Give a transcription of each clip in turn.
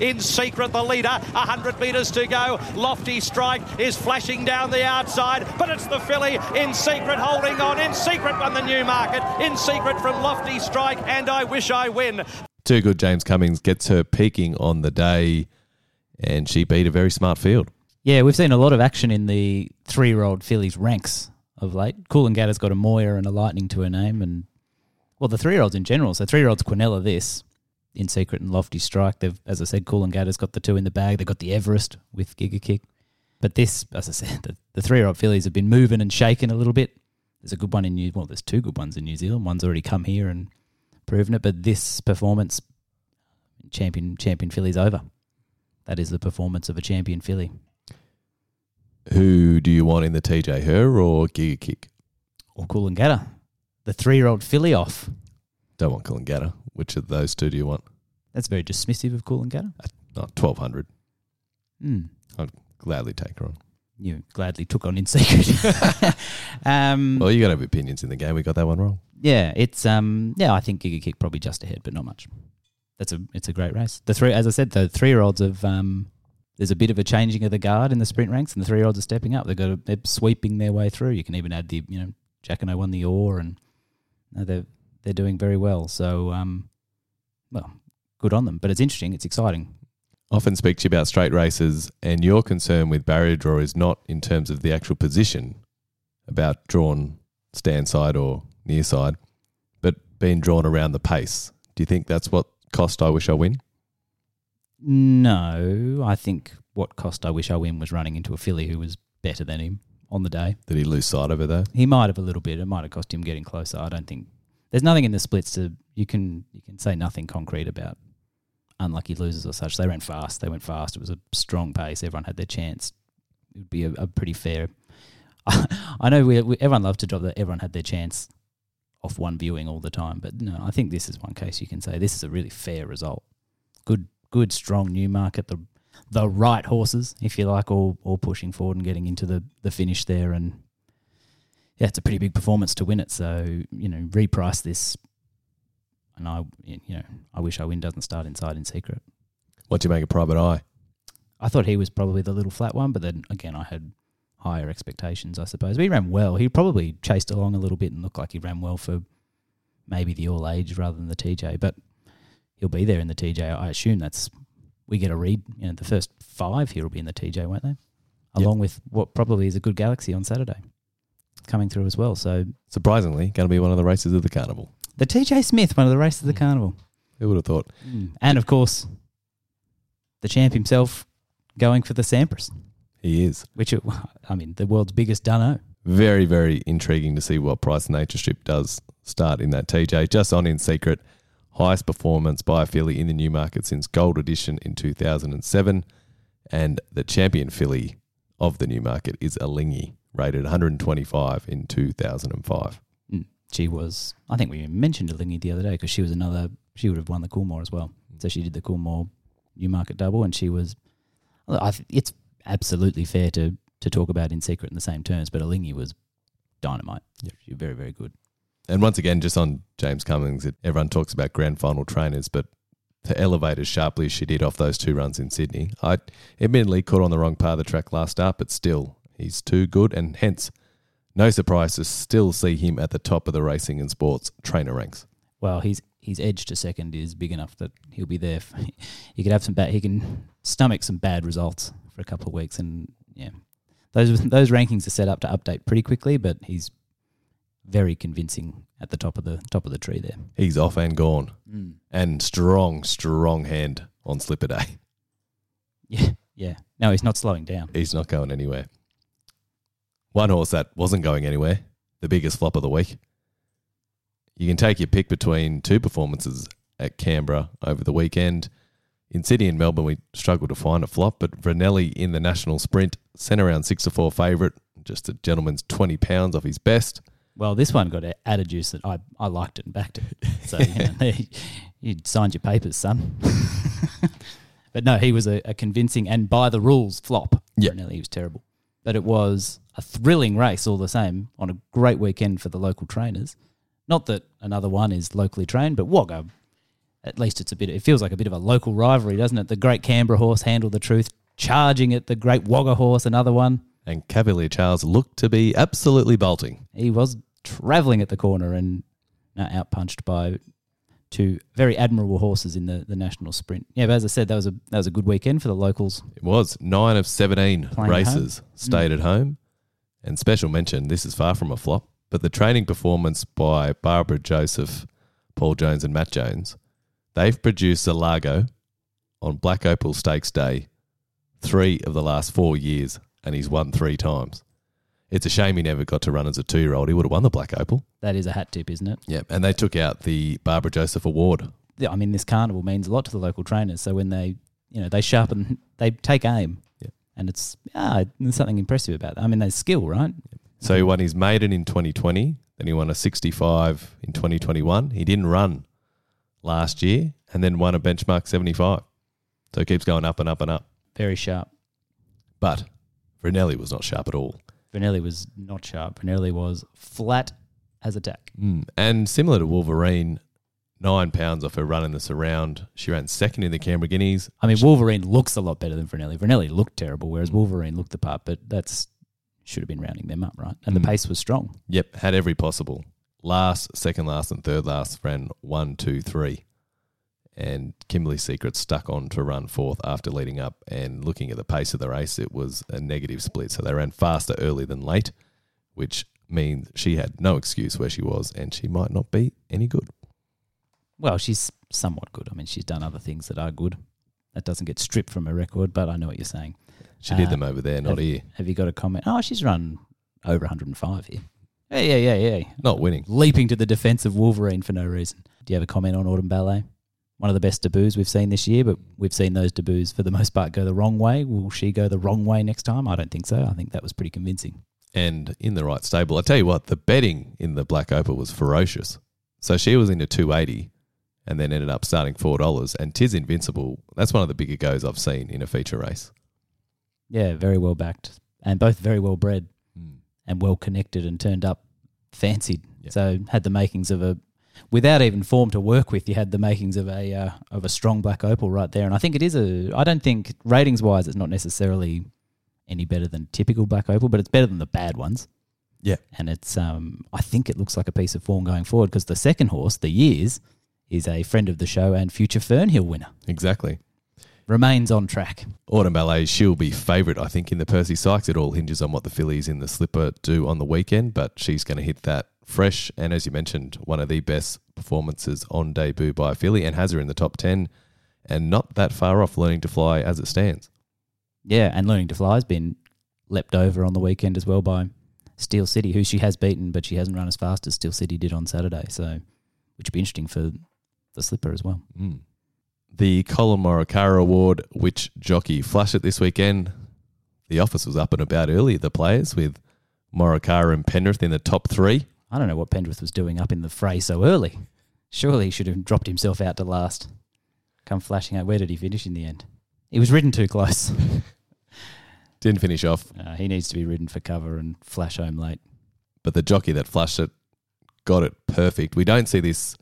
In secret, the leader, 100 metres to go. Lofty Strike is flashing down the outside, but it's the filly in secret holding on. In secret on the Newmarket. In secret from Lofty Strike, and I wish I win. Too good. James Cummings gets her peaking on the day, and she beat a very smart field. Yeah, we've seen a lot of action in the three-year-old fillies ranks of late. Cool and Coolangatta's got a Moir and a Lightning to her name, and well, the three-year-olds in general. So three-year-olds Quinella this in secret and lofty strike. They've, as I said, Coolangatta's got the two in the bag. They've got the Everest with Giga Kick. But this, as I said, the, the three-year-old fillies have been moving and shaking a little bit. There's a good one in New. Well, there's two good ones in New Zealand. One's already come here and proven it. But this performance, champion champion filly's over. That is the performance of a champion filly. Who do you want in the TJ, her or Giga Kick? Or Cool and Coolangatta, the three-year-old filly off. Don't want Coolangatta. Which of those two do you want? That's very dismissive of Coolangatta. Not 1200 Hmm. I'd gladly take her on. You gladly took on in secret. um, Well, you got to have opinions in the game. We got that one wrong. Yeah, it's um yeah, I think Giga Kick probably just ahead, but not much. That's a it's a great race. The three as I said, the three year olds have um there's a bit of a changing of the guard in the sprint ranks and the three year olds are stepping up. They've got a, they're sweeping their way through. You can even add the you know, Jack and I won the oar and no, they're they're doing very well. So um well, good on them. But it's interesting, it's exciting. Often speak to you about straight races, and your concern with barrier draw is not in terms of the actual position about drawn stand side or near side, but being drawn around the pace. Do you think that's what cost I wish I win? No, I think what cost I wish I win was running into a filly who was better than him on the day. Did he lose sight of it though? He might have a little bit. It might have cost him getting closer. I don't think there's nothing in the splits to you can you can say nothing concrete about unlucky losers or such. They ran fast. They went fast. It was a strong pace. Everyone had their chance. It would be a, a pretty fair. I know we, we everyone loves to drop that everyone had their chance off one viewing all the time, but no, I think this is one case you can say this is a really fair result. Good, good, strong Newmarket. The the right horses, if you like, all all pushing forward and getting into the the finish there, and yeah, it's a pretty big performance to win it. So you know, reprice this, and I you know I wish I win doesn't start inside in secret. What do you make a private eye? I thought he was probably the little flat one, but then again, I had higher expectations, I suppose. But he ran well. He probably chased along a little bit and looked like he ran well for maybe the all age rather than the TJ. But he'll be there in the TJ. I assume that's we get a read. You know, the first five here will be in the TJ, won't they? Along with what probably is a good Galaxy on Saturday coming through as well. So Surprisingly, going to be one of the races of the carnival. the TJ Smith, one of the races of the hmm. carnival, Who would have thought? Hmm. and of course the champ himself going for the Sampras, He is. which it, I mean the world's biggest dunno. Very, very intriguing to see what Price Nature Strip does start in that TJ. Just on in secret, highest performance by a filly in the Newmarket since Gold Edition in 2007. And the champion filly of the Newmarket is Alinghi, rated 125 in 2005. Mm. She was, I think we mentioned Alinghi the other day because she was another, she would have won the Coolmore as well. So she did the Coolmore Newmarket double and she was, I th- it's absolutely fair to, to talk about in secret in the same terms, but Alinghi was dynamite. Yep. She was very, very good. And once again, just on James Cummings, it, everyone talks about grand final trainers, but to elevate as sharply as she did off those two runs in Sydney, I admittedly caught on the wrong part of the track last start, but still, he's too good, and hence, no surprise to still see him at the top of the racing and sports trainer ranks. Well, his his edge to second is big enough that he'll be there. For, he could have some bad. He can stomach some bad results for a couple of weeks, and yeah, those those rankings are set up to update pretty quickly. But he's very convincing at the top of the top of the tree there. He's off and gone, hmm. and strong, strong hand on slipper day. Yeah, yeah. No, he's not slowing down. He's not going anywhere. One horse that wasn't going anywhere, the biggest flop of the week. You can take your pick between two performances at Canberra over the weekend. In Sydney and Melbourne, we struggled to find a flop, but Vernelli in the national sprint sent around six to four favourite, just a gentleman's 20 pounds off his best. Well, this one got added juice that I, I liked it and backed it. So you, know, you signed your papers, son. but no, he was a, a convincing and by the rules flop. Yeah. Brunelli, he was terrible. But it was a thrilling race all the same on a great weekend for the local trainers. Not that another one is locally trained, but Wagga, at least it's a bit. It feels like a bit of a local rivalry, doesn't it? The great Canberra horse handled the truth, charging at the great Wagga horse, another one. And Cavalier Charles looked to be absolutely bolting. He was travelling at the corner and uh, outpunched by two very admirable horses in the, the national sprint. Yeah, but as I said, that was a that was a good weekend for the locals. It was nine of 17 Playing at races mm. stayed at home. And special mention, this is far from a flop, but the training performance by Barbara Joseph, Paul Jones, and Matt Jones, they've produced a Largo on Black Opal Stakes Day three of the last four years, and he's won three times. It's a shame he never got to run as a two year old. He would have won the Black Opal. That is a hat tip, isn't it? Yep. And they took out the Barbara Joseph Award. Yeah, I mean, this carnival means a lot to the local trainers. So when they, you know, they sharpen, they take aim, Yeah. and it's ah, there's something impressive about that. I mean, there's skill, right? So he won his maiden in 2020, then he won a 65 in 2021. He didn't run last year and then won a benchmark 75. So it keeps going up and up and up. Very sharp. But Vrinelli was not sharp at all. Vanelli was not sharp. Vanelli was flat as a tack. Mm. And similar to Wolverine, nine pounds off her run in the surround. She ran second in the Canberra Guineas. I mean, Wolverine looks a lot better than Vanelli. Vanelli looked terrible, whereas Wolverine looked the part, but that's should have been rounding them up, right? And Mm. the pace was strong. Yep, had every possible. Last, second last, and third last ran one, two, three. And Kimberly Secret stuck on to run fourth after leading up. And looking at the pace of the race, it was a negative split. So they ran faster early than late, which means she had no excuse where she was, and she might not be any good. Well, she's somewhat good. I mean, she's done other things that are good. That doesn't get stripped from her record, but I know what you're saying. She did Uh, them over there, not here. Have you got a comment? Oh, she's run over 105 here. Yeah, yeah, yeah, yeah. Not winning. Leaping to the defense of Wolverine for no reason. Do you have a comment on Autumn Ballet? One of the best debuts we've seen this year, but we've seen those debuts for the most part go the wrong way. Will she go the wrong way next time? I don't think so. I think that was pretty convincing. and in the right stable. I tell you what, the betting in the Black Opal was ferocious. So she was into 280 and then ended up starting $4. And Tiz Invincible, that's one of the bigger goes I've seen in a feature race. Yeah, very well backed and both very well bred hmm. and well connected and turned up fancied. Yeah. So had the makings of a without even form to work with, you had the makings of a uh, of a strong black opal right there. And I think it is a I don't think ratings wise it's not necessarily any better than typical black opal, but it's better than the bad ones. Yeah. And it's um I think it looks like a piece of form going forward because the second horse, the years, is a friend of the show and future Fernhill winner. Exactly. Remains on track. Autumn Ballet, she'll be favourite, I think, in the Percy Sykes. It all hinges on what the fillies in the slipper do on the weekend, but she's going to hit that fresh. And as you mentioned, one of the best performances on debut by a filly and has her in the top 10 and not that far off learning to fly as it stands. Yeah, and learning to fly has been leapt over on the weekend as well by Steel City, who she has beaten, but she hasn't run as fast as Steel City did on Saturday. So, which would be interesting for the slipper as well. Mm. The Collin Morikawa Award, which jockey flushed it this weekend. The office was up and about early, the players, with Morikawa and Pendrith in the top three. I don't know what Pendrith was doing up in the fray so early. Surely he should have dropped himself out to last. Come flashing out. Where did he finish in the end? He was ridden too close. Didn't finish off, Uh, he needs to be ridden for cover and flash home late. but the jockey that flashed it got it perfect. We don't see this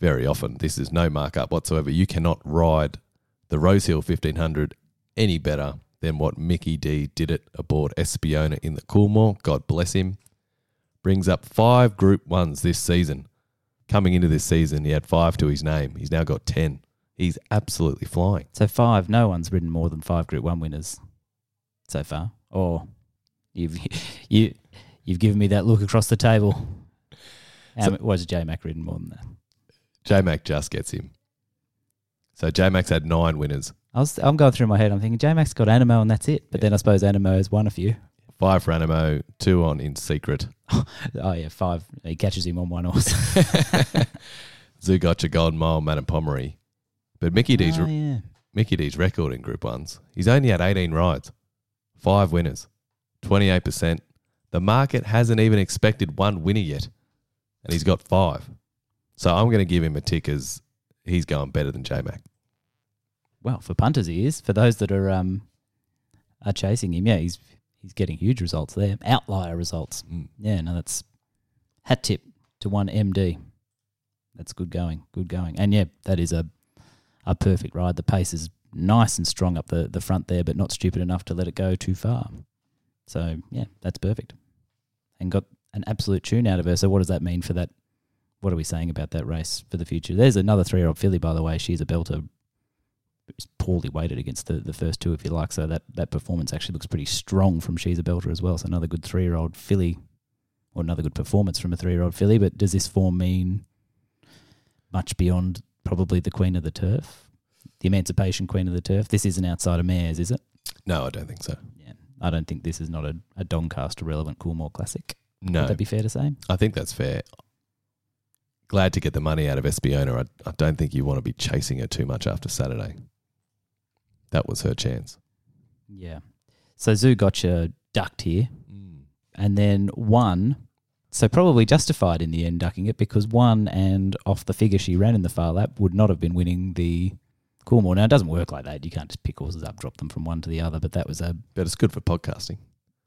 very often. This is no markup whatsoever. You cannot ride the Rosehill 1500 any better than what Mickey D did it aboard Espiona in the Coolmore. God bless him. Brings up five Group Ones this season. Coming into this season, he had five to his name. He's now got 10. He's absolutely flying. So five, no one's ridden more than five Group One winners so far. Or you've you you've given me that look across the table. So- so, was J Mac ridden more than that? J Mac just gets him. So J Mac's had nine winners. I was I'm going through my head. I'm thinking J Mac's got Animo and that's it. But Yeah. then I suppose Animo has won a few. Five for Animo, two on In Secret. Oh yeah, five. He catches him on one horse. Zougotcha, Golden Mile, Madame Pomeroy. But Mickey D's oh, yeah. Mickey D's record in Group Ones, he's only had 18 rides, five winners, 28%. The market hasn't even expected one winner yet, and he's got five. So I'm going to give him a tick as he's going better than J Mac. Well, for punters he is. For those that are um are chasing him, yeah, he's he's getting huge results there. Outlier results. Mm. Yeah, no, that's hat tip to one MD. that's good going, good going. And yeah, that is a a perfect ride. The pace is nice and strong up the, the front there, but not stupid enough to let it go too far. So yeah, that's perfect. And got an absolute tune out of her. So what does that mean for that? What are we saying about that race for the future? There's another three year old filly, by the way. She's a belter. It's poorly weighted against the, the first two, if you like. So that, that performance actually looks pretty strong from She's a Belter as well. So another good three year old filly, or another good performance from a three year old filly. But does this form mean much beyond probably the Queen of the Turf, the Emancipation Queen of the Turf? This isn't outside of Mares, is it? No, I don't think so. Yeah, I don't think this is not a, a Doncaster relevant Coolmore Classic. No, Would that be fair to say? I think that's fair. Glad to get the money out of Espiona. I, I don't think you want to be chasing her too much after Saturday. That was her chance. Yeah. So Zougotcha ducked here mm. and then one. So probably justified in the end ducking it because one and off the figure she ran in the Phar Lap would not have been winning the Coolmore. Now it doesn't work like that. You can't just pick horses up, drop them from one to the other. But that was a But it's good for podcasting.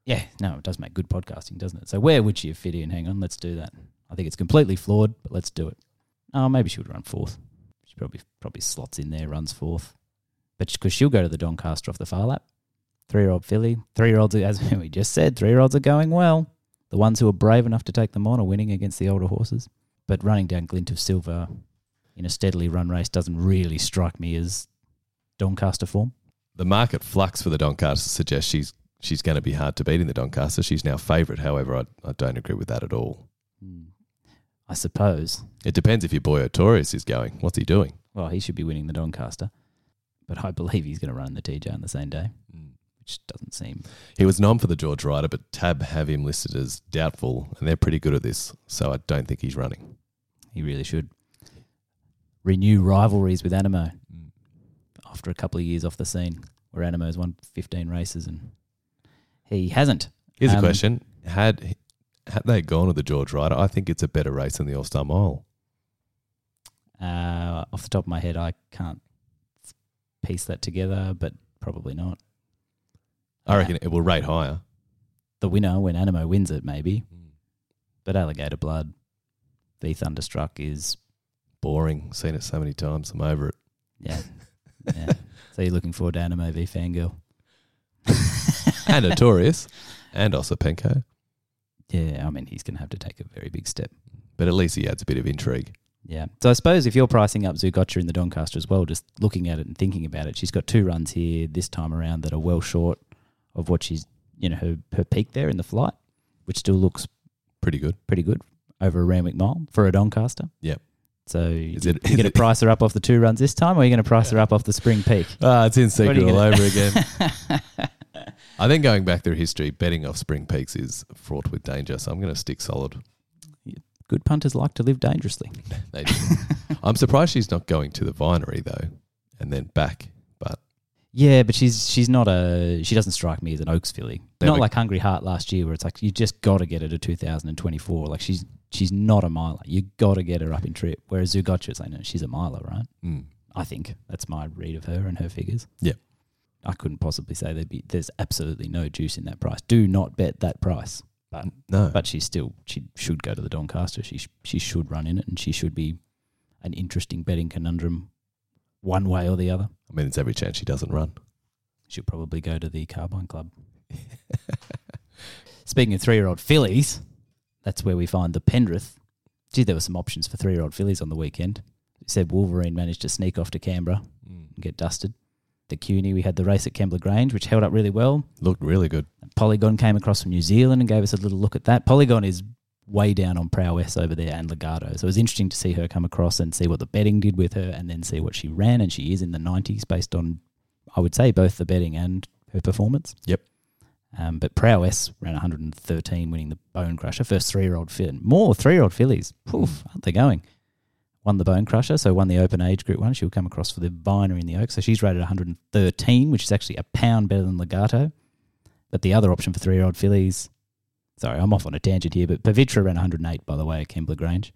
yeah. No, it does make good podcasting, doesn't it? So where would she have fit in? Hang on, let's do that. I think it's completely flawed, but let's do it. Oh, maybe she would run fourth. She probably probably slots in there, runs fourth, but because she'll go to the Doncaster off the Phar Lap. Three year old filly, three year olds, as we just said, three year olds are going well. The ones who are brave enough to take them on are winning against the older horses. But running down Glint of Silver in a steadily run race doesn't really strike me as Doncaster form. The market flux for the Doncaster suggests she's she's going to be hard to beat in the Doncaster. She's now favourite. However, I, I don't agree with that at all. Hmm. I suppose. It depends if your boy Otorius is going. What's he doing? Well, he should be winning the Doncaster, but I believe he's going to run the TJ on the same day, which doesn't seem. He was nom for the George Ryder, but Tab have him listed as doubtful, and they're pretty good at this. So I don't think he's running. He really should renew rivalries with Animo after a couple of years off the scene, where Animo's won 15 races and he hasn't. Here's Um, a question: Had had they gone with the George Ryder, I think it's a better race than the All Star Mile. Uh, off the top of my head, I can't piece that together, but probably not. I Uh, reckon it will rate higher. the winner when Animo wins it, maybe. But Alligator Blood, the Thunderstruck is Boring. Seen it so many times. I'm over it. yeah, yeah. So you're looking forward to Animo v Fangirl? And Notorious, and Osipenko. Yeah, I mean he's going to have to take a very big step. But at least he adds a bit of intrigue. Yeah. So I suppose if you're pricing up Zougotcha in the Doncaster as well, just looking at it and thinking about it, she's got two runs here this time around that are well short of what she's, you know, her, her peak there in the flight, which still looks Pretty good. pretty good over a Randwick mile for a Doncaster. Yep. So Is it- you is going to price her up off the two runs this time, or are you going to price her up off the spring peak? Ah, it's in secret all over again. I think going back through history, betting off Spring Peaks is fraught with danger. So I'm going to stick solid. Good punters like to live dangerously. They do. I'm surprised she's not going to the vinery though, and then back. But Yeah, but she's she's not a she doesn't strike me as an Oaks filly. Never- Not like Hungry Heart last year, where it's like you just got to get her to 2024. Like she's she's not a miler. You got to get her up in trip. Whereas Zougotcha, it's like no, she's a miler, right? mm, I think that's my read of her and her figures. Yeah. I couldn't possibly say there'd be there's absolutely no juice in that price. Do not bet that price. But no, but she's still she should go to the Doncaster. She sh- she should run in it, and she should be an interesting betting conundrum, one way or the other. I mean, it's every chance she doesn't run. She'll probably go to the Carbine Club. Speaking of three year old fillies, that's where we find the Pendrith. Gee, there were some options for three year old fillies on the weekend. Said Wolverine managed to sneak off to Canberra mm. and get dusted. The CUNY, we had the race at Kembla Grange, which held up really well. Looked really good. Polygon came across from New Zealand and gave us a little look at that. Polygon is way down on prowess over there and Legato. So it was interesting to see her come across and see what the betting did with her and then see what she ran. And she is in the 90s based on, I would say, both the betting and her performance. Yep. Um, but prowess ran 113, winning the Bonecrusher. First three year old fit. More three year old fillies. Poof, aren't they going? Won the Bonecrusher, so won the open age group one. She'll come across for the Viner in the Oak. So she's rated 113, which is actually a pound better than Legato. But the other option for three year old fillies, sorry, I'm off on a tangent here, but Pavitra ran 108, by the way, at Kembla Grange.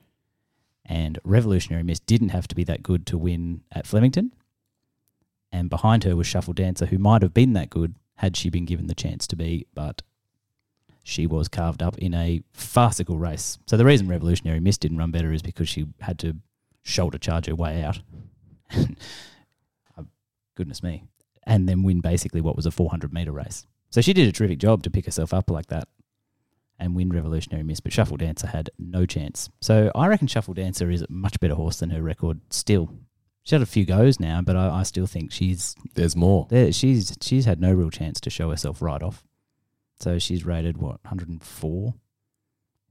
And Revolutionary Miss didn't have to be that good to win at Flemington. And behind her was Shuffle Dancer, who might have been that good had she been given the chance to be, but she was carved up in a farcical race. So the reason Revolutionary Miss didn't run better is because she had to shoulder charge her way out. Goodness me. And then win basically what was a 400 meter race. So she did a terrific job to pick herself up like that and win Revolutionary Miss, but Shuffle Dancer had no chance. So I reckon Shuffle Dancer is a much better horse than her record still. She had a few goes now, but I, I still think she's There's more. there. She's she's had no real chance to show herself right off. So she's rated what 104.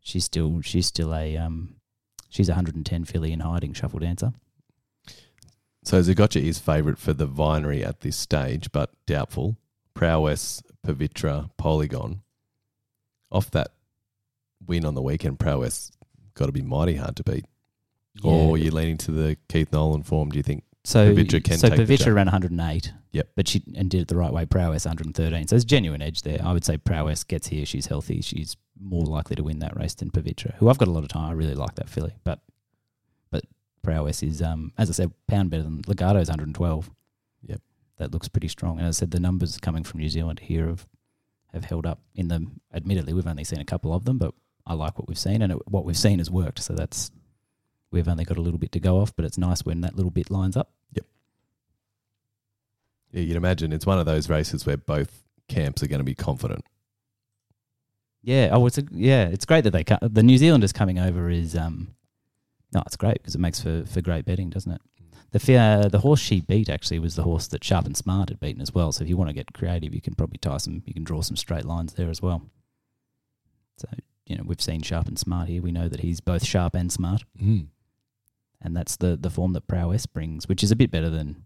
She's still she's still a um she's a 110 filly in hiding Shuffle Dancer. So Zougotcha is favourite for the Vinery at this stage, but doubtful. Prowess, Pavitra, Polygon. Off that win on the weekend, Prowess got to be mighty hard to beat. Or Yeah. you're leaning to the Keith Nolan form, do you think? So Pavitra can so Pavitra ran 108. Yep. But she and did it the right way. Prowess 113. So there's genuine edge there. I would say Prowess gets here. She's healthy. She's more likely to win that race than Pavitra, who I've got a lot of time. I really like that filly, but but Prowess is um as I said, pound better than Legato's 112. Yep. That looks pretty strong. And as I said, the numbers coming from New Zealand here have have held up. In them, admittedly, we've only seen a couple of them, but I like what we've seen, and it, what we've seen has worked. So that's we've only got a little bit to go off, but it's nice when that little bit lines up. Yep. Yeah, you'd imagine it's one of those races where both camps are going to be confident. Yeah. Oh, it's a, yeah. It's great that they co- the New Zealanders coming over is um, no, it's great because it makes for, for great betting, doesn't it? The fear, the horse she beat actually was the horse that Sharp and Smart had beaten as well. So if you want to get creative, you can probably tie some. You can draw some straight lines there as well. So you know we've seen Sharp and Smart here. We know that he's both sharp and smart, Mm. and that's the the form that Prowess brings, which is a bit better than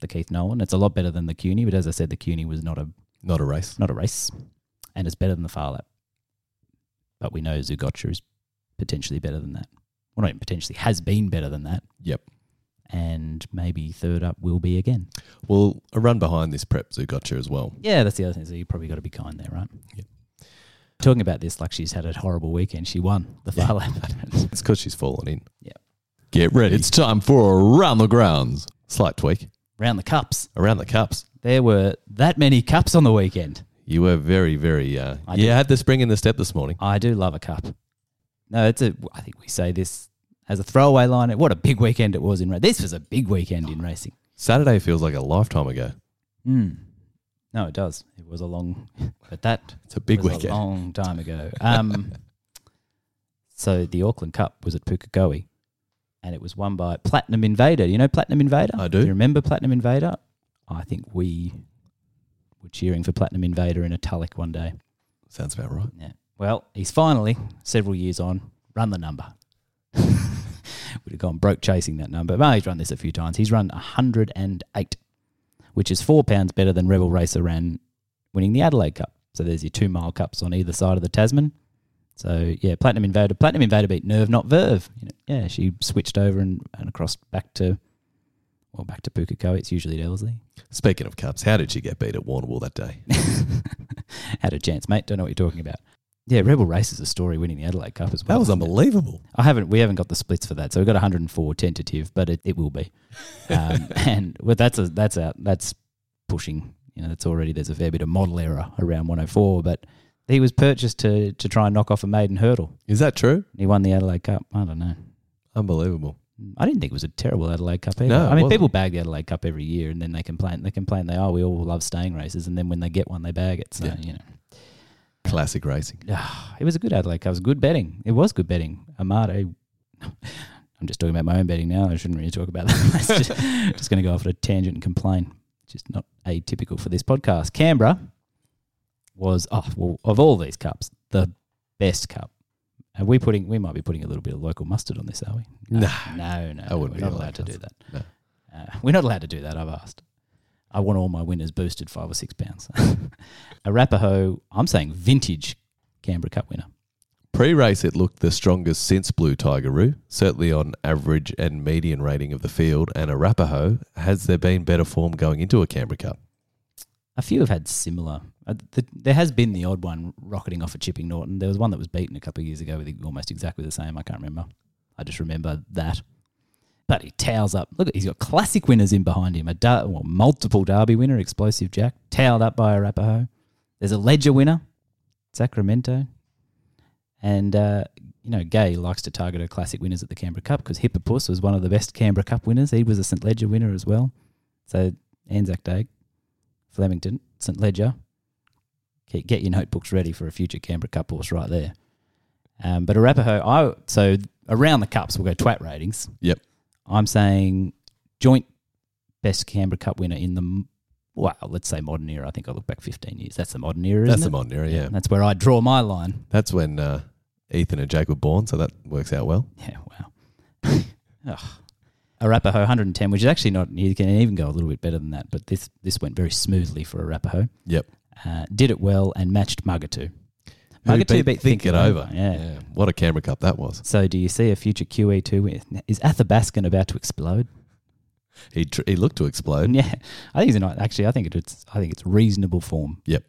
the Keith Nolan. It's a lot better than the CUNY, but as I said, the CUNY was not a Not a race. not a race, and it's better than the Phar Lap. But we know Zougotcha is potentially better than that. Well, not even potentially, has been better than that, Yep. and maybe third up will be again. Well, a run behind this prep Zougotcha as well. Yeah, that's the other thing. So you probably got to be kind there, right? Yep. Talking about this, like she's had a horrible weekend. She won the Phar Lap. It's because she's fallen in. Yep. Get ready. It's time for Around the Grounds. Slight tweak. Round the cups. Around the Cups. There were that many cups on the weekend. You were very, very. Uh, I you did. had the spring in the step this morning. I do love a cup. No, it's a. I think we say this as a throwaway line. What a big weekend it was in racing. This was a big weekend in racing. Saturday feels like a lifetime ago. Mm. No, it does. It was a long, but that It's a big was weekend. a long time ago. Um, so the Auckland Cup was at Pukekohe, and it was won by Platinum Invader. You know Platinum Invader? I do. you remember Platinum Invader? I think we were cheering for Platinum Invader in italic one day. Sounds about right. Yeah. Well, he's finally, several years on, run the number. Would have gone broke chasing that number. Well, he's run this a few times. He's run 108, which is four pounds better than Rebel Racer ran winning the Adelaide Cup. So there's your two mile cups on either side of the Tasman. So yeah, Platinum Invader. Platinum Invader beat Nerve Not Verve. You know, yeah, she switched over and, and across back to well back to Pukekohe. It's usually at Ellerslie. Speaking of cups, how did she get beat at Warrnambool that day? Had a chance, mate. Don't know what you're talking about. Yeah, Rebel Race is a story winning the Adelaide Cup as well. That was isn't it? unbelievable. I haven't. We haven't got the splits for that, so we've got 104 tentative, but it, it will be. Um, and well, that's a that's out. That's pushing. You know, that's already there's a fair bit of model error around 104, but he was purchased to to try and knock off a maiden hurdle. Is that true? He won the Adelaide Cup. I don't know. Unbelievable. I didn't think it was a terrible Adelaide Cup either. No, I mean, people bag the Adelaide Cup every year, and then they complain. They complain they oh we all love staying races, and then when they get one, they bag it. So Yeah. you know. Classic racing. it was a good Adelaide Cup. It was good betting. It was good betting. Amado. I'm just talking about my own betting now. I shouldn't really talk about that. Just, just going to go off at a tangent and complain. Just not atypical for this podcast. Canberra was oh well of all these cups the best cup. Are we putting? We might be putting a little bit of local mustard on this, are we? No. no, no. I wouldn't we're not allowed to to. do that. No. Uh, we're not allowed to do that. I've asked. I want all my winners boosted five or six pounds. Arapaho, I'm saying vintage Canberra Cup winner. Pre race, it looked the strongest since Blue Tigeroo, certainly on average and median rating of the field. And Arapaho, has there been better form going into a Canberra Cup? A few have had similar. Uh, the, there has been the odd one rocketing off at Chipping Norton. There was one that was beaten a couple of years ago with almost exactly the same. I can't remember. I just remember that. But he towels up. Look, he's got classic winners in behind him. A well, multiple Derby winner, Explosive Jack, towelled up by Arapaho. There's a Leger winner, Sacramento, and uh, you know, Gay likes to target her classic winners at the Canberra Cup because Hippopus was one of the best Canberra Cup winners. He was a St Leger winner as well. So Anzac Day, Flemington, St Leger. Get your notebooks ready for a future Canberra Cup horse right there. Um, but Arapaho, I so around the cups we'll go twat ratings. Yep. I'm saying joint best Canberra Cup winner in the well, let's say modern era. I think I look back 15 years. That's the modern era. That's the it? modern era, yeah. That's where I draw my line. That's when uh, Ethan and Jake were born, so that works out well. Yeah, wow. Ugh. Arapaho 110, which is actually not. You can even go a little bit better than that, but this this went very smoothly for Arapaho. Yep. Uh, did it well and matched Mugatu. Mugatu beat Think It Over? Yeah. What a Canberra Cup that was. So, do you see a future QE2 win? Is Athabaskan about to explode? He tr- he looked to explode. Yeah, I think it's not. Actually, I think it's. I think it's reasonable form. Yep.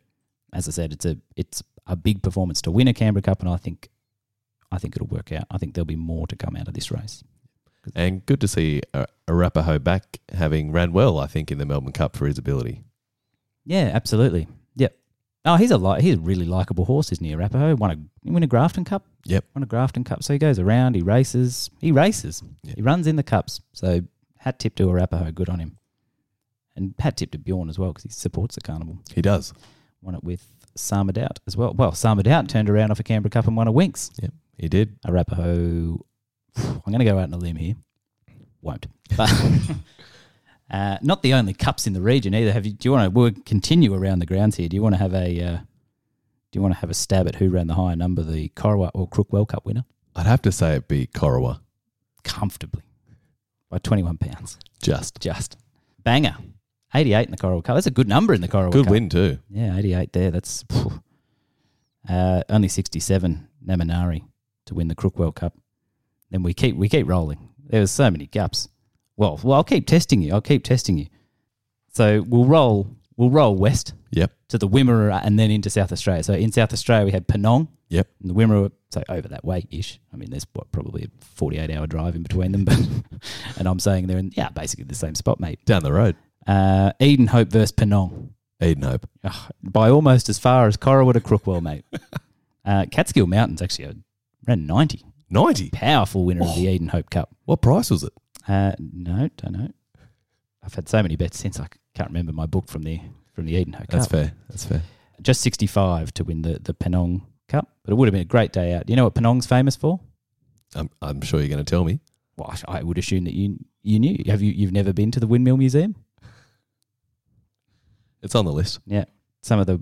As I said, it's a it's a big performance to win a Canberra Cup, and I think, I think it'll work out. I think there'll be more to come out of this race. And good to see uh, Arapaho back having ran well, I think, in the Melbourne Cup for his ability. Yeah, absolutely. Oh, he's a li- he's a really likable horse, isn't he? Arapaho won a he won a Grafton Cup. Yep. Won a Grafton Cup. So he goes around, he races, he races, Yep. he runs in the cups. So hat tip to Arapaho, good on him. And hat tip to Bjorn as well because he supports the carnival. He does. Won it with Sarmadout as well. Well, Sarmadout turned around off a Canberra Cup and won a Winks. Yep, he did. Arapaho, I'm going to go out on a limb here. Won't. But uh, not the only cups in the region either. Have you? Do you want to we'll continue around the grounds here? Do you want to have a? Uh, do you want to have a stab at who ran the higher number, the Corowa or Crookwell Cup winner, I'd have to say it'd be Corowa. comfortably by 21 pounds? Just. Just banger. 88 in the Corowa Cup. That's a good number in the Corowa Good Cup. win, too. Yeah, 88 there. That's uh, only 67 Naminari to win the Crookwell Cup. Then we keep we keep rolling. There was so many gaps. Well, well, I'll keep testing you. I'll keep testing you. So we'll roll we'll roll west Yep. to the Wimmera and then into South Australia. So in South Australia we had Penong. Yep. And the Wimmera, so over that way ish. I mean, there's what probably a 48 hour drive in between them, but and I'm saying they're in yeah basically the same spot, mate. Down the road. Uh, Edenhope versus Penong. Edenhope. Ugh, by almost as far as Corowa to Crookwell, mate. uh, Catskill Mountains actually ran 90. 90. Powerful winner of the Edenhope Cup. What price was it? Uh, no, don't know. I've had so many bets since I can't remember my book from the from the Edenhope That's fair. That's fair. Just 65 to win the, the Penong Cup, but it would have been a great day out. Do you know what Penong's famous for? I'm, I'm sure you're going to tell me. Well, I I would assume that you you knew. Have you you've never been to the Windmill Museum? It's on the list. Yeah. Some of the,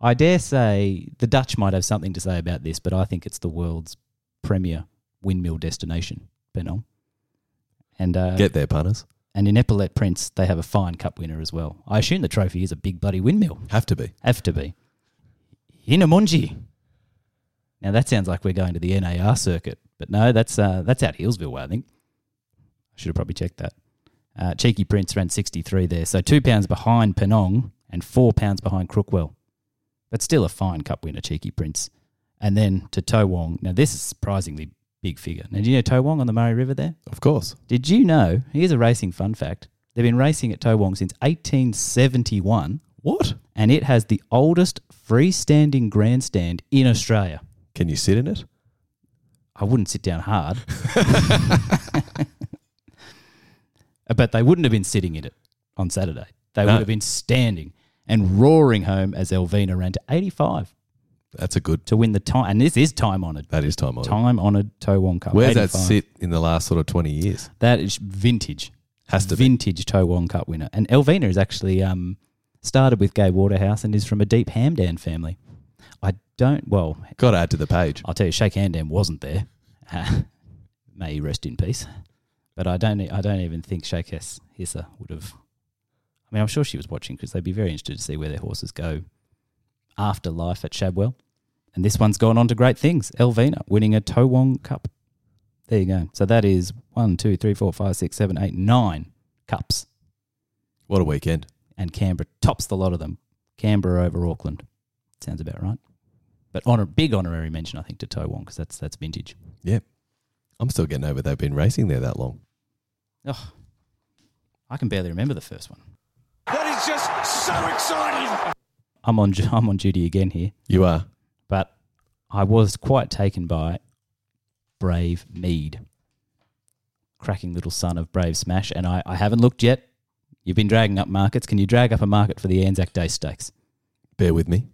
I dare say, the Dutch might have something to say about this, but I think it's the world's premier windmill destination, Penong. And uh, Get there, punters. and in Epaulet Prince, they have a fine cup winner as well. I assume the trophy is a big bloody windmill. Have to be. Have to be. Hinnomunjie. Now that sounds like we're going to the NAR circuit, but no, that's uh, that's out Hillsville way, I think. I should have probably checked that. Uh, Cheeky Prince ran 63 there, so two pounds behind Penong and four pounds behind Crookwell. But still a fine cup winner, Cheeky Prince. And then to Towong. Now this is surprisingly big figure. Now do you know Towong on the Murray River there? Of course. Did you know? Here's a racing fun fact. They've been racing at Towong since 1871 What? and it has the oldest freestanding grandstand in Australia. Can you sit in it? I wouldn't sit down hard. but they wouldn't have been sitting in it on Saturday. They No. would have been standing and roaring home as Elvina ran to 85 That's a good. to win the time. And this is time honoured. That is time honored. Time honoured Towong Cup. Winner. Where's that 85. sit in the last sort of 20 years? That is vintage. Has to be. vintage Towong Cup winner. And Elvina is actually um, started with Gay Waterhouse and is from a deep Hamdan family. I don't, well, Got to add to the page. I'll tell you, Sheikh Hamdan wasn't there. Uh, may he rest in peace. But I don't, I don't even think Sheikh Hissa would have. I mean, I'm sure she was watching because they'd be very interested to see where their horses go after life at Shadwell. And this one's gone on to great things. Elvina winning a Towong Cup. There you go. So that is one, two, three, four, five, six, seven, eight, nine cups. What a weekend. And Canberra tops the lot of them. Canberra over Auckland. Sounds about right. But honor, big honorary mention, I think, to Towong because that's that's vintage. Yeah. I'm still getting over they've been racing there that long. Oh, I can barely remember the first one. That is just so exciting. I'm on I'm on duty again here, You are. But I was quite taken by Brave Mead. Cracking little son of Brave Smash. And I, I haven't looked yet. You've been dragging up markets. Can you drag up a market for the Anzac Day Stakes? Bear with me.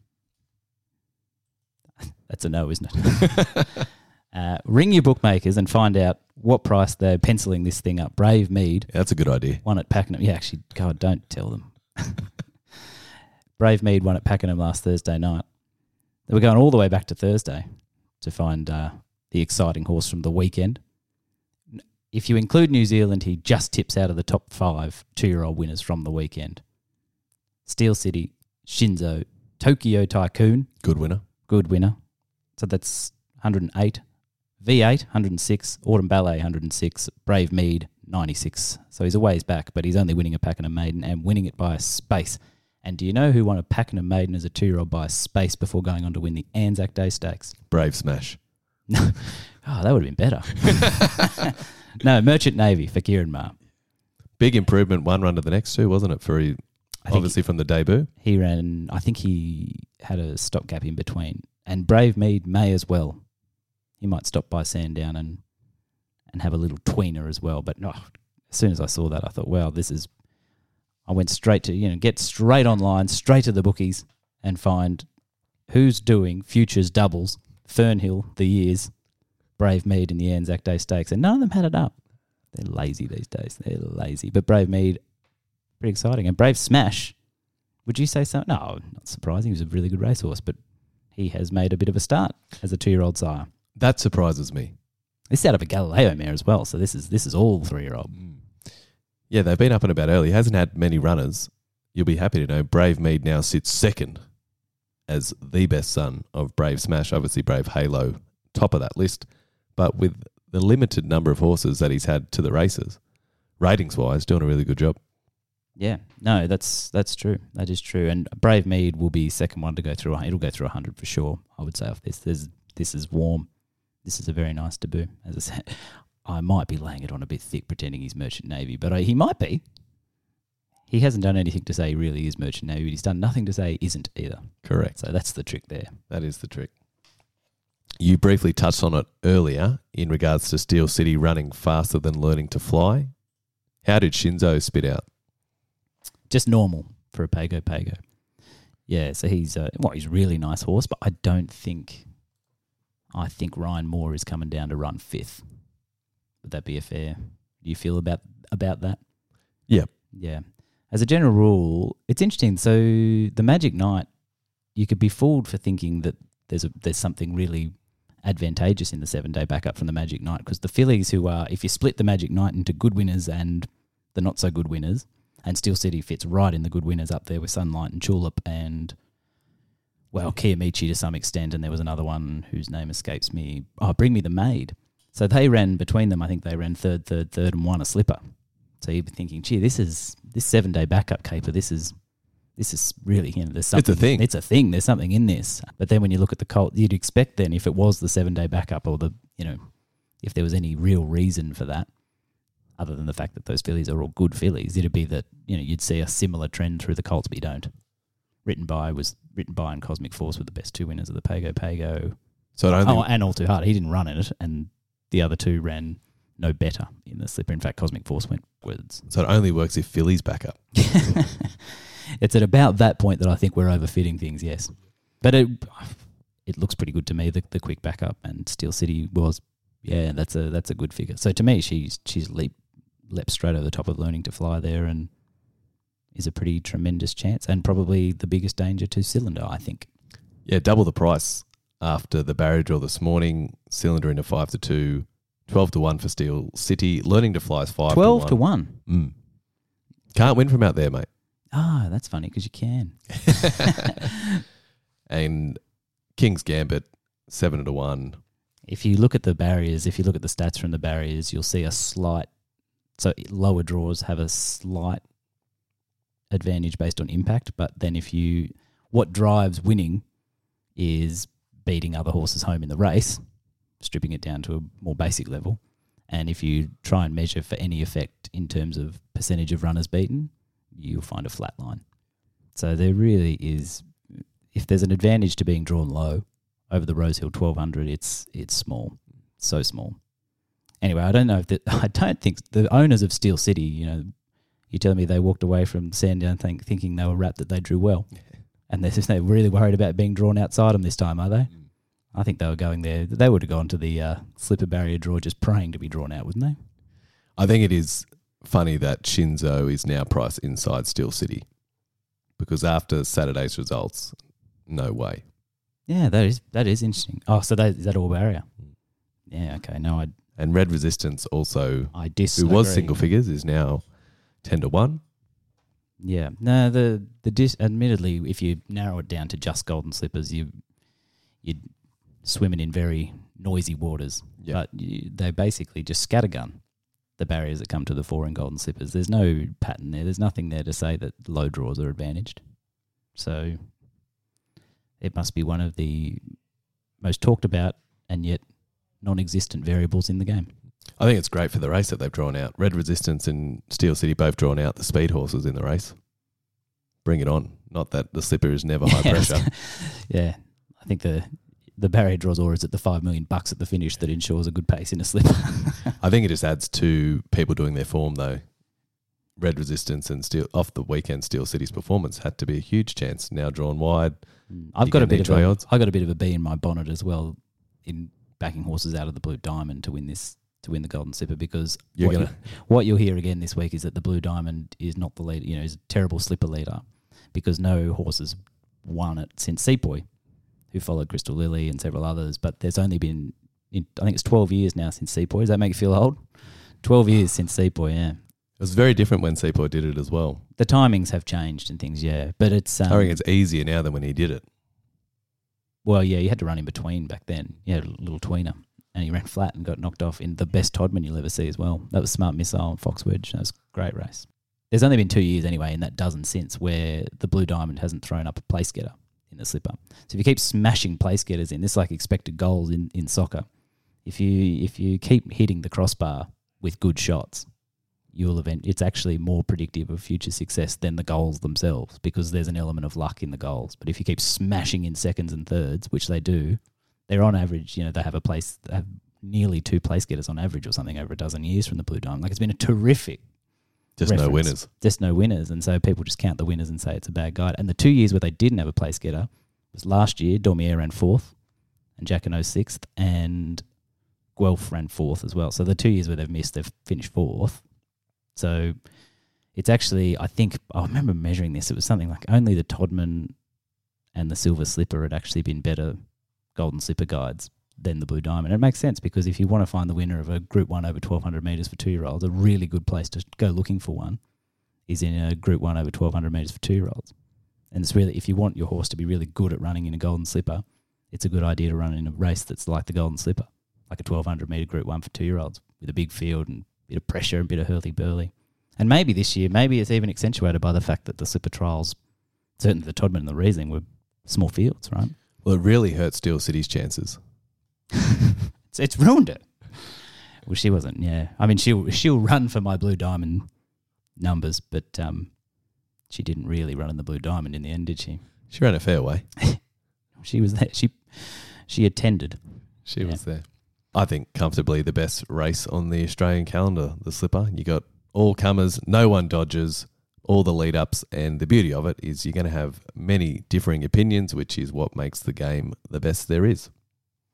That's a no, isn't it? uh, ring your bookmakers and find out what price they're penciling this thing up. Brave Mead That's a good idea. won at Pakenham. Yeah, actually, God, don't tell them. Brave Mead won at Pakenham last Thursday night. Were going all the way back to Thursday to find uh, the exciting horse from the weekend. If you include New Zealand, he just tips out of the top five two year old winners from the weekend. Steel City, Shinzo, Tokyo Tycoon, Good winner. good winner. So that's 108. V8, 106. Autumn Ballet, 106. Brave Mead, 96. So he's a ways back, but he's only winning a Pakenham Maiden and winning it by a space. And do you know who won a Pakenham Maiden as a two year old by space before going on to win the Anzac Day Stakes? Brave smash. oh, that would have been better. no, Merchant Navy for Ciaron Maher. Big improvement one run to the next two, wasn't it? For he, obviously from the debut. he ran, I think he had a stopgap in between. And Brave Mead may as well. He might stop by Sandown and and have a little tweener as well. But no, as soon as I saw that, I thought, wow, this is. I went straight to, you know, get straight online, straight to the bookies and find who's doing futures doubles, Fernhill, the years, Brave Mead, and the Anzac Day Stakes. And none of them had it up. They're lazy these days. They're lazy. But Brave Mead, pretty exciting. And Brave Smash, would you say so? No, not surprising. He was a really good racehorse, but he has made a bit of a start as a two-year-old sire. That surprises me. This is out of a Galileo mare as well, so this is this is all three-year-old. Mm. Yeah, they've been up and about early. Hasn't had many runners. You'll be happy to know Brave Mead now sits second as the best son of Brave Smash. Obviously, Brave Halo, top of that list. But with the limited number of horses that he's had to the races, ratings wise, doing a really good job. Yeah, no, that's that's true. That is true. And Brave Mead will be second one to go through. It'll go through hundred for sure. I would say off this. This this is warm. This is a very nice debut. As I said, I might be laying it on a bit thick, pretending he's Merchant Navy, but I, he might be. He hasn't done anything to say he really is Merchant Navy, but he's done nothing to say he isn't either. Correct. So that's the trick there. That is the trick. You briefly touched on it earlier in regards to Steel City running faster than learning to fly. How did Shinzo spit out? just normal for a Pago Pago. Yeah, so he's uh, well, he's a really nice horse, but I don't think, I think Ryan Moore is coming down to run fifth. Would that be a fair? Do you feel about about that? Yeah. Yeah. As a general rule, it's interesting. So the Magic Night, you could be fooled for thinking that there's a there's something really advantageous in the seven day backup from the Magic Night because the fillies who are if you split the Magic Night into good winners and the not so good winners, and Steel City fits right in the good winners up there with Sunlight and Tulip and well Kiyomichi to some extent, and there was another one whose name escapes me. Oh, Bring Me the Maid. So they ran between them. I think they ran third, third, third, and won a slipper. So you'd be thinking, gee, this is this seven day backup caper. This is this is really you know there's something. It's a thing. It's a thing. There's something in this. But then when you look at the Colt, you'd expect then if it was the seven day backup or the you know if there was any real reason for that, other than the fact that those fillies are all good fillies, it'd be that you know you'd see a similar trend through the Colts, but you don't. Written by was written by and Cosmic Force were the best two winners of the Pago Pago. So it only Oh, and All Too Hard. He didn't run in it, and the other two ran no better in the slipper. In fact, Cosmic Force went words. so it only works if fillies back up. it's at about that point that I think we're overfitting things. Yes, but it it looks pretty good to me. The the quick backup and Steel City was yeah, that's a that's a good figure. So to me, she's she's leap leapt straight over the top of learning to fly there and is a pretty tremendous chance and probably the biggest danger to cylinder. I think. Yeah, double the price after the barrier draw this morning. Cylinder into five to two, 12 to one for Steel City. Learning to fly is five Twelve to one. Mm. Can't win from out there, mate. Ah, that's funny because you can. And King's Gambit seven to one. if you look at the barriers, if you look at the stats from the barriers, you'll see a slight. So lower draws have a slight advantage based on impact, but then if you what drives winning is beating other horses home in the race, stripping it down to a more basic level. And if you try and measure for any effect in terms of percentage of runners beaten, you'll find a flat line. So there really is, if there's an advantage to being drawn low over the Rosehill 1200, it's it's small. so small. Anyway, I don't know if the, I don't think the owners of Steel City, you know, you telling me they walked away from Sandown think, thinking they were rapt that they drew well, and they're really worried about being drawn outside them this time, are they? I think they were going there. They would have gone to the uh, slipper barrier draw just praying to be drawn out, wouldn't they? I think it is funny that Shinzo is now priced inside Steel City because after Saturday's results, no way. Yeah, that is that is interesting. Oh, so that is that all barrier? Yeah, okay. No, I And Red Resistance also, I who was single figures, is now ten to one. Yeah, no, the the dis. Admittedly, if you narrow it down to just golden slippers, you you'd swimming in very noisy waters. Yeah. But you, they basically just scattergun the barriers that come to the fore in golden slippers. There's no pattern there. There's nothing there to say that low draws are advantaged. So it must be one of the most talked about and yet non-existent variables in the game. I think it's great for the race that they've drawn out. Red Resistance and Steel City both drawn out the speed horses in the race. Bring it on. Not that the slipper is never high pressure. yeah, I think the the barrier draws or is at the five million bucks at the finish that ensures a good pace in a slipper. I think it just adds to people doing their form though. Red Resistance and Steel off the weekend Steel City's performance had to be a huge chance. Now drawn wide. Mm. I've You got a bit of a, odds? I got a bit of a bee in my bonnet as well in backing horses out of the Blue Diamond to win this to win the Golden Slipper because what, you, what you'll hear again this week is that the Blue Diamond is not the leader. You know, is a terrible slipper leader because no horses won it since Sepoy, who followed Crystal Lily and several others. But there's only been in, I think it's 12 years now since Sepoy. Does that make you feel old? 12 years since Sepoy. Yeah. It was very different when Sepoy did it as well. The timings have changed and things, yeah. But it's um, I reckon it's easier now than when he did it. well, yeah. You had to run in between back then. You had a little tweener, and he ran flat and got knocked off in the best Todman you'll ever see as well. That was smart missile and Fox Wedge. That was a great race. There's only been two years anyway in that dozen since where the Blue Diamond hasn't thrown up a place getter in the slipper. So if you keep smashing place getters in, this is like expected goals in, in soccer. If you if you keep hitting the crossbar with good shots, you'll event. It's actually more predictive of future success than the goals themselves because there's an element of luck in the goals. But if you keep smashing in seconds and thirds, which they do, they're on average. You know they have a place. They have nearly two place getters on average or something over a dozen years from the Blue Diamond. Like it's been a terrific Just no winners. just no winners, and so people just count the winners and say it's a bad guide. And the two years where they didn't have a place getter was last year. Daumier ran fourth, and Jacquinot sixth, and Guelph ran fourth as well. So the two years where they've missed, they've finished fourth. So it's actually, I think, I remember measuring this. It was something like only the Todman and the Silver Slipper had actually been better Golden Slipper guides than the Blue Diamond. It makes sense because if you want to find the winner of a Group One over twelve hundred meters for two year olds, a really good place to go looking for one is in a Group One over twelve hundred meters for two year olds. And it's really if you want your horse to be really good at running in a Golden Slipper, it's a good idea to run in a race that's like the Golden Slipper, like a twelve hundred meter Group One for two year olds with a big field and a bit of pressure and a bit of hurly burly. And maybe this year, maybe it's even accentuated by the fact that the Slipper trials, certainly the Todman and the Reisling, were small fields, right? Well, it really hurt Steel City's chances. It's, it's ruined it. Well, she wasn't. Yeah, I mean, she'll she'll run for my blue diamond numbers, but um, she didn't really run in the blue diamond in the end, did she? She ran a fair way. She was there. She she attended. She Yeah. was there. I think comfortably the best race on the Australian calendar, the slipper. You got all comers, no one dodges, all the lead ups, and the beauty of it is you're going to have many differing opinions, which is what makes the game the best there is.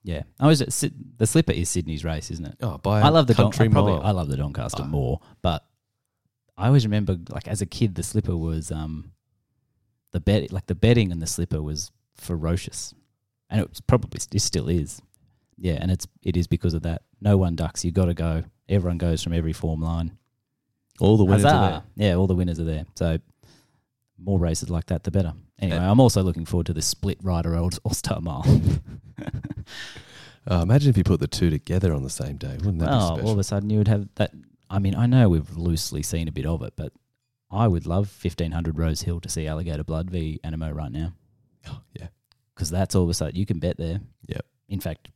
Yeah, I was at Syd- the slipper is Sydney's race, isn't it? Oh, by I love the Don- country I probably. I love the Doncaster Ah. more, but I always remember like as a kid the slipper was um the bet like the betting and the slipper was ferocious, and it was probably it still is. Yeah, and it's it is because of that. No one ducks. You got to go. Everyone goes from every form line. All the winners Huzzah! are there. Yeah, all the winners are there. So more races like that, the better. Anyway, I'm also looking forward to the split rider All Star Mile. Oh, imagine if you put the two together on the same day. Wouldn't that oh, be all special? of a sudden you would have that. I mean, I know we've loosely seen a bit of it, but I would love 1500 Rose Hill to see Alligator Blood v Anamoe right now Oh, yeah. because that's all of a sudden you can bet there. Yep. In fact,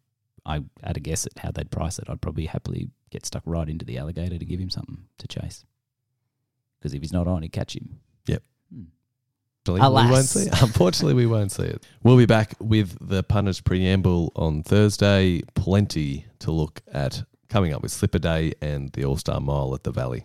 I had a guess at how they'd price it. I'd probably happily get stuck right into the alligator to give him something to chase because if he's not on, he'd catch him. Yep. Hmm. Unfortunately, we won't see it. Unfortunately, we won't see it. We'll be back with the punters preamble on Thursday. Plenty to look at coming up with Slipper Day and the All Star Mile at the Valley.